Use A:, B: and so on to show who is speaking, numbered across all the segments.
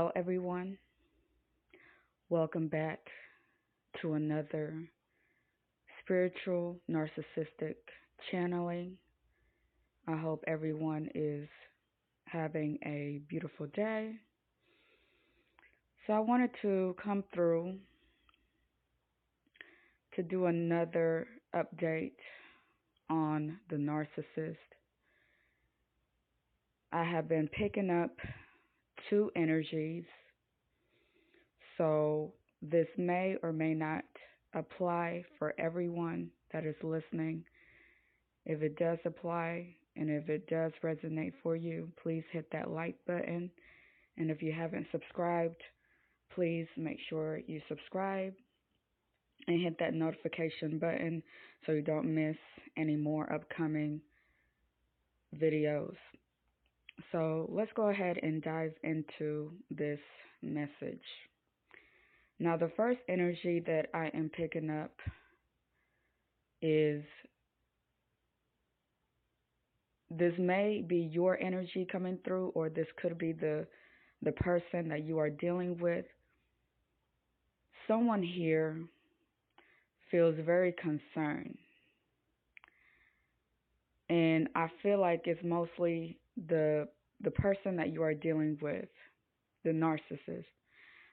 A: Hello, everyone. Welcome back to another spiritual narcissistic channeling. I hope everyone is having a beautiful day. So, I wanted to come through to do another update on the narcissist. I have been picking up two energies. So this may or may not apply for everyone that is listening. If it does apply and if it does resonate for you, please hit that like button. And if you haven't subscribed, please make sure you subscribe and hit that notification button so you don't miss any more upcoming videos. So let's go ahead and dive into this message. Now, the first energy that I am picking up is this may be your energy coming through, or this could be the the person that you are dealing with. Someone here feels very concerned. And I feel like it's mostly the the person that you are dealing with, the narcissist.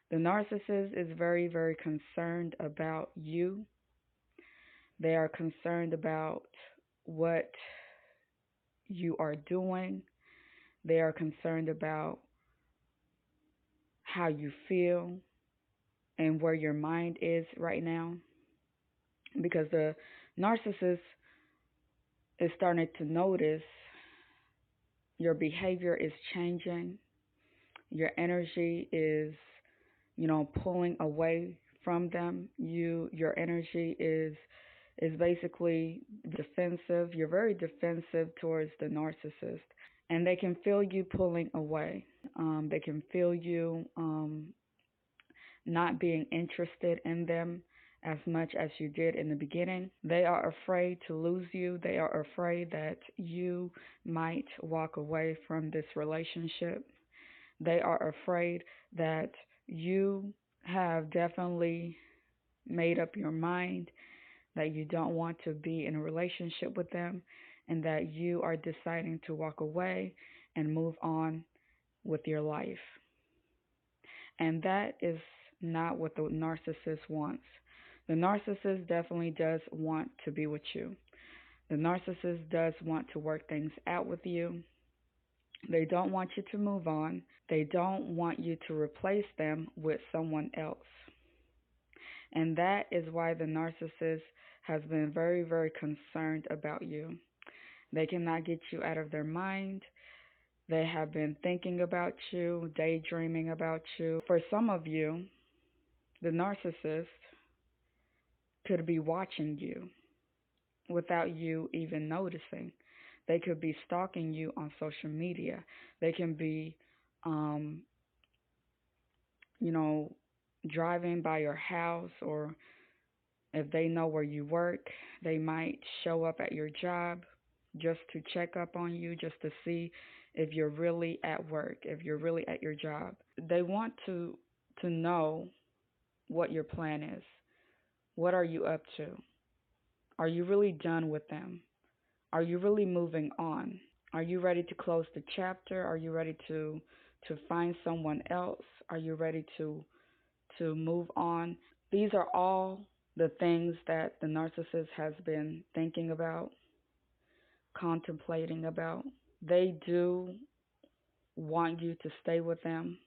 A: The narcissist is very, very concerned about you. They are concerned about what you are doing. They are concerned about how you feel and where your mind is right now. Because the narcissist is starting to notice your behavior is changing. Your energy is, you know, pulling away from them. You your energy is is basically defensive. You're very defensive towards the narcissist, and they can feel you pulling away. Um, they can feel you um, not being interested in them as much as you did in the beginning. They are afraid to lose you. They are afraid that you might walk away from this relationship. They are afraid that you have definitely made up your mind that you don't want to be in a relationship with them and that you are deciding to walk away and move on with your life. And that is not what the narcissist wants. The narcissist definitely does want to be with you. The narcissist does want to work things out with you. They don't want you to move on. They don't want you to replace them with someone else. And that is why the narcissist has been very, very concerned about you. They cannot get you out of their mind. They have been thinking about you, daydreaming about you. For some of you, the narcissist could be watching you without you even noticing. They could be stalking you on social media. They can be, um, you know, driving by your house, or if they know where you work, they might show up at your job just to check up on you, just to see if you're really at work, if you're really at your job. They want to to know what your plan is. What are you up to? Are you really done with them? Are you really moving on? Are you ready to close the chapter? Are you ready to to find someone else? Are you ready to to move on? These are all the things that the narcissist has been thinking about, contemplating about. They do want you to stay with them,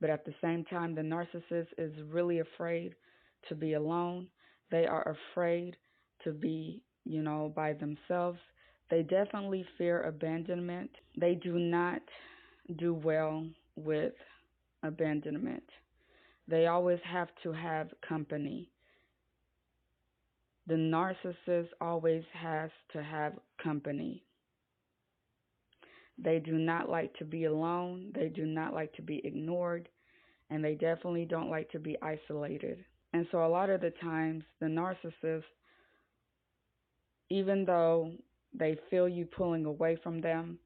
A: but at the same time, the narcissist is really afraid to be alone. They are afraid to be, you know, by themselves. They definitely fear abandonment. They do not do well with abandonment. They always have to have company. The narcissist always has to have company. They do not like to be alone. They do not like to be ignored. And they definitely don't like to be isolated. And so a lot of the times the narcissist, even though they feel you pulling away from them,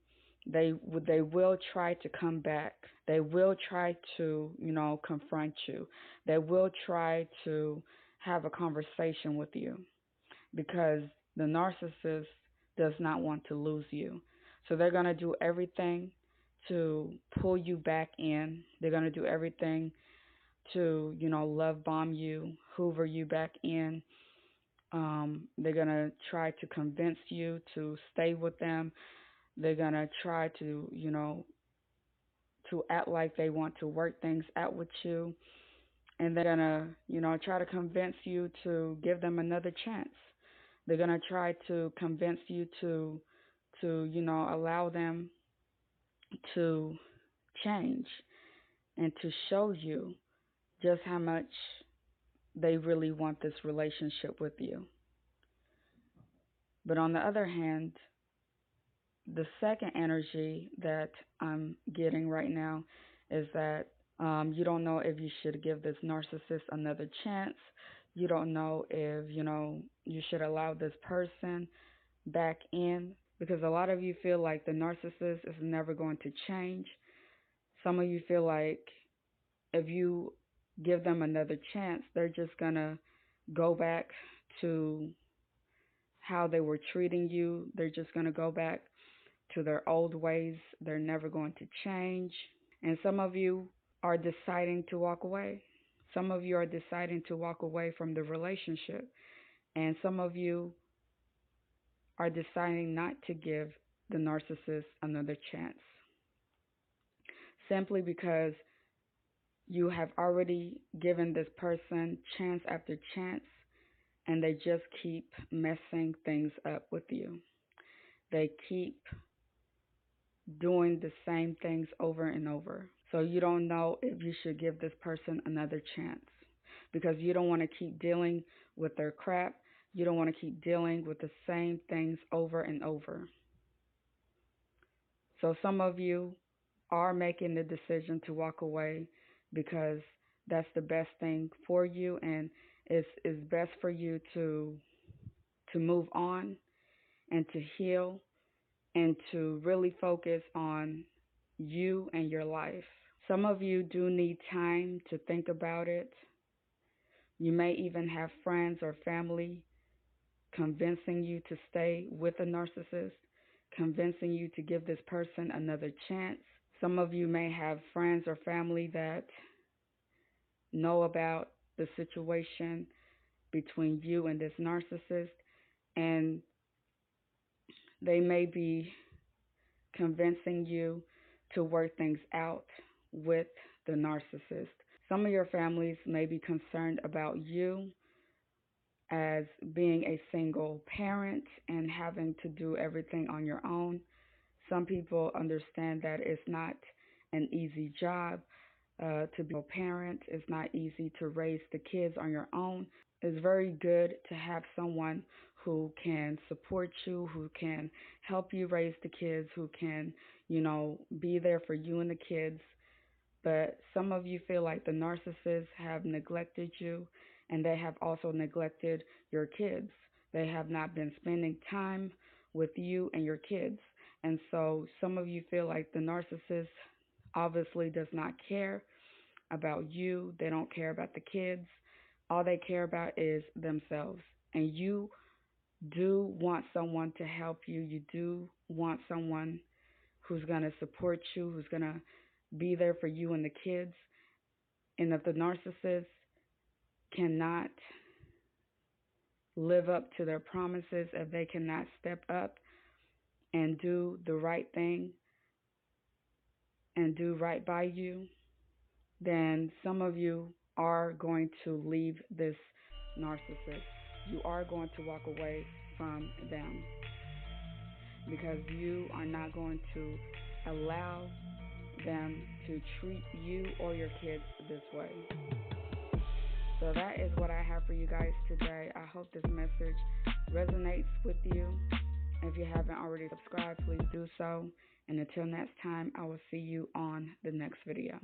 A: they they will try to come back. They will try to, you know, confront you. They will try to have a conversation with you because the narcissist does not want to lose you. So they're going to do everything to pull you back in. They're going to do everything to, you know, love bomb you, hoover you back in. Um, they're going to try to convince you to stay with them. They're going to try to, you know, to act like they want to work things out with you. And they're going to, you know, try to convince you to give them another chance. They're going to try to convince you to to, you know, allow them to change and to show you just how much they really want this relationship with you. But on the other hand, the second energy that I'm getting right now is that um, you don't know if you should give this narcissist another chance. You don't know if, you know, you should allow this person back in because a lot of you feel like the narcissist is never going to change. Some of you feel like if you give them another chance, they're just going to go back to how they were treating you. They're just going to go back to their old ways. They're never going to change. And some of you are deciding to walk away. Some of you are deciding to walk away from the relationship. And some of you are deciding not to give the narcissist another chance. Simply because you have already given this person chance after chance and they just keep messing things up with you. They keep doing the same things over and over. So you don't know if you should give this person another chance because you don't want to keep dealing with their crap. You don't want to keep dealing with the same things over and over. So some of you are making the decision to walk away because that's the best thing for you and it's, it's best for you to to move on and to heal and to really focus on you and your life. Some of you do need time to think about it. You may even have friends or family convincing you to stay with a narcissist, convincing you to give this person another chance. Some of you may have friends or family that know about the situation between you and this narcissist, and they may be convincing you to work things out with the narcissist. Some of your families may be concerned about you as being a single parent and having to do everything on your own. Some people understand that it's not an easy job uh, to be a parent. It's not easy to raise the kids on your own. It's very good to have someone who can support you, who can help you raise the kids, who can, you know, be there for you and the kids. But some of you feel like the narcissists have neglected you and they have also neglected your kids. They have not been spending time with you and your kids. And so some of you feel like the narcissist obviously does not care about you. They don't care about the kids. All they care about is themselves. And you do want someone to help you. You do want someone who's going to support you, who's going to be there for you and the kids. And if the narcissist cannot live up to their promises, if they cannot step up and do the right thing and do right by you, then some of you are going to leave this narcissist. You are going to walk away from them because you are not going to allow them to treat you or your kids this way. So that is what I have for you guys today. I hope this message resonates with you. If you haven't already subscribed, please do so. And until next time, I will see you on the next video.